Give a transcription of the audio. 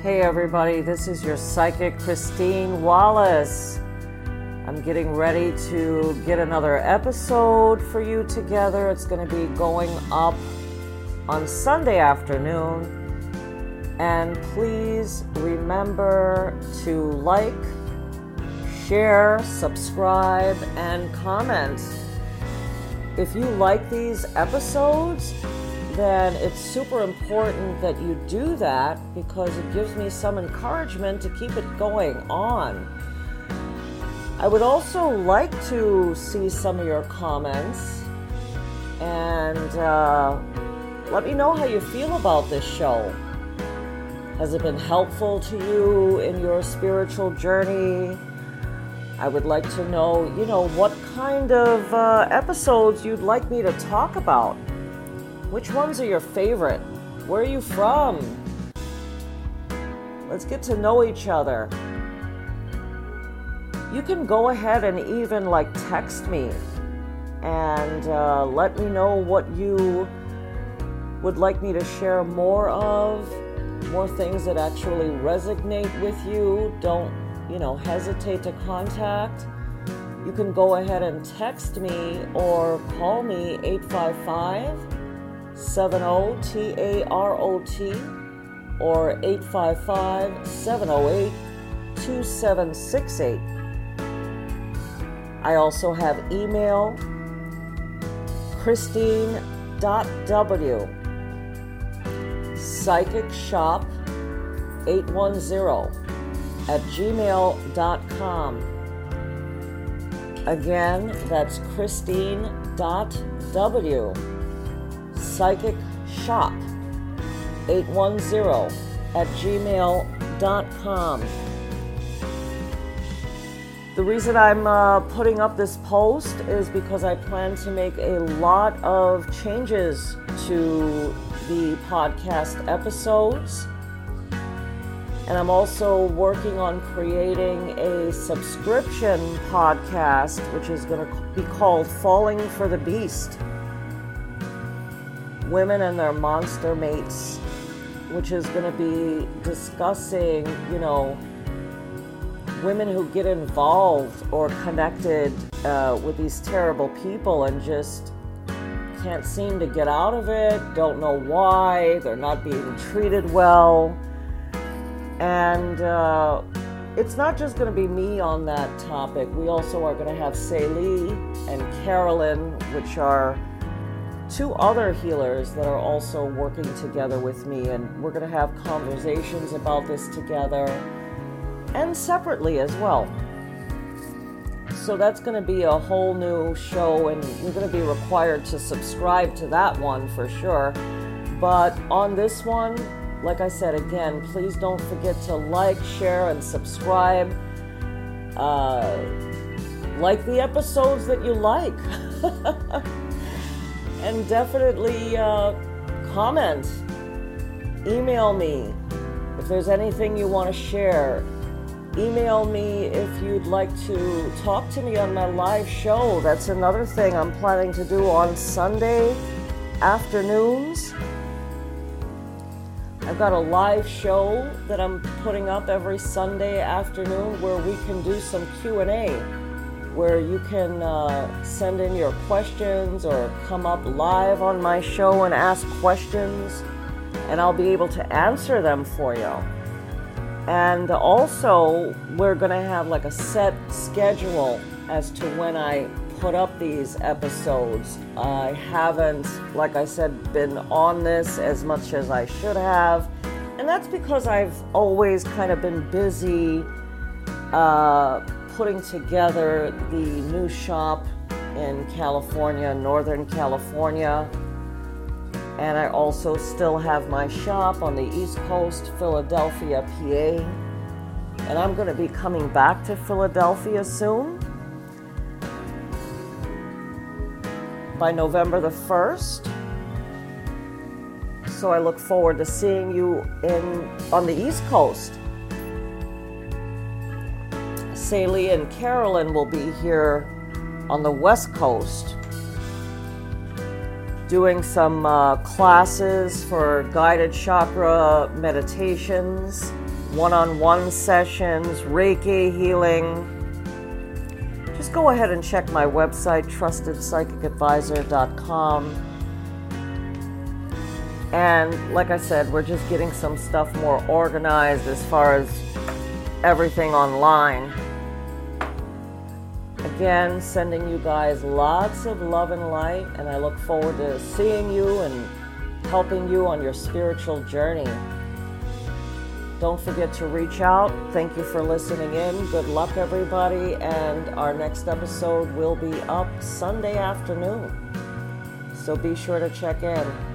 Hey, everybody, this is your psychic Christine Wallace. I'm getting ready to get another episode for you together. It's going to be going up on Sunday afternoon. And please remember to like, share, subscribe, and comment. If you like these episodes, then it's super important that you do that because it gives me some encouragement to keep it going on. I would also like to see some of your comments and uh, let me know how you feel about this show. Has it been helpful to you in your spiritual journey? I would like to know, you know, what kind of uh, episodes you'd like me to talk about. Which ones are your favorite? Where are you from? Let's get to know each other. You can go ahead and even like text me and uh, let me know what you would like me to share more of, more things that actually resonate with you. Don't, you know, hesitate to contact. You can go ahead and text me or call me 855 70 T A R O T or 855 708 2768. I also have email Christine.w psychic shop 810 at gmail.com. Again, that's Christine.w psychic shop 810 at gmail.com. The reason I'm uh, putting up this post is because I plan to make a lot of changes to the podcast episodes. And I'm also working on creating a subscription podcast, which is going to be called Falling for the Beast women and their monster mates, which is going to be discussing, you know, women who get involved or connected uh, with these terrible people and just can't seem to get out of it, don't know why, they're not being treated well. And uh, it's not just going to be me on that topic. We also are going to have Celie and Carolyn, which are two other healers that are also working together with me, and we're going to have conversations about this together and separately as well. So that's going to be a whole new show, and you're going to be required to subscribe to that one for sure. But on this one, like I said again, please don't forget to like, share, and subscribe. Uh, like the episodes that you like. and definitely uh, comment, email me if there's anything you want to share. Email me if you'd like to talk to me on my live show. That's another thing I'm planning to do on Sunday afternoons. I've got a live show that I'm putting up every Sunday afternoon where we can do some Q&A where you can uh, send in your questions or come up live on my show and ask questions, and I'll be able to answer them for you. And also, we're going to have like a set schedule as to when I put up these episodes. I haven't, like I said, been on this as much as I should have. And that's because I've always kind of been busy uh, putting together the new shop in California, Northern California. And I also still have my shop on the East Coast, Philadelphia, PA. And I'm going to be coming back to Philadelphia soon. By November the 1st. So I look forward to seeing you in on the East Coast. Celie and Carolyn will be here on the West Coast doing some uh, classes for guided chakra meditations one on one sessions, Reiki healing. Just go ahead and check my website, trustedpsychicadvisor.com. And like I said, we're just getting some stuff more organized as far as everything online. Again, sending you guys lots of love and light, and I look forward to seeing you and helping you on your spiritual journey. Don't forget to reach out. Thank you for listening in. Good luck, everybody. And our next episode will be up Sunday afternoon. So be sure to check in.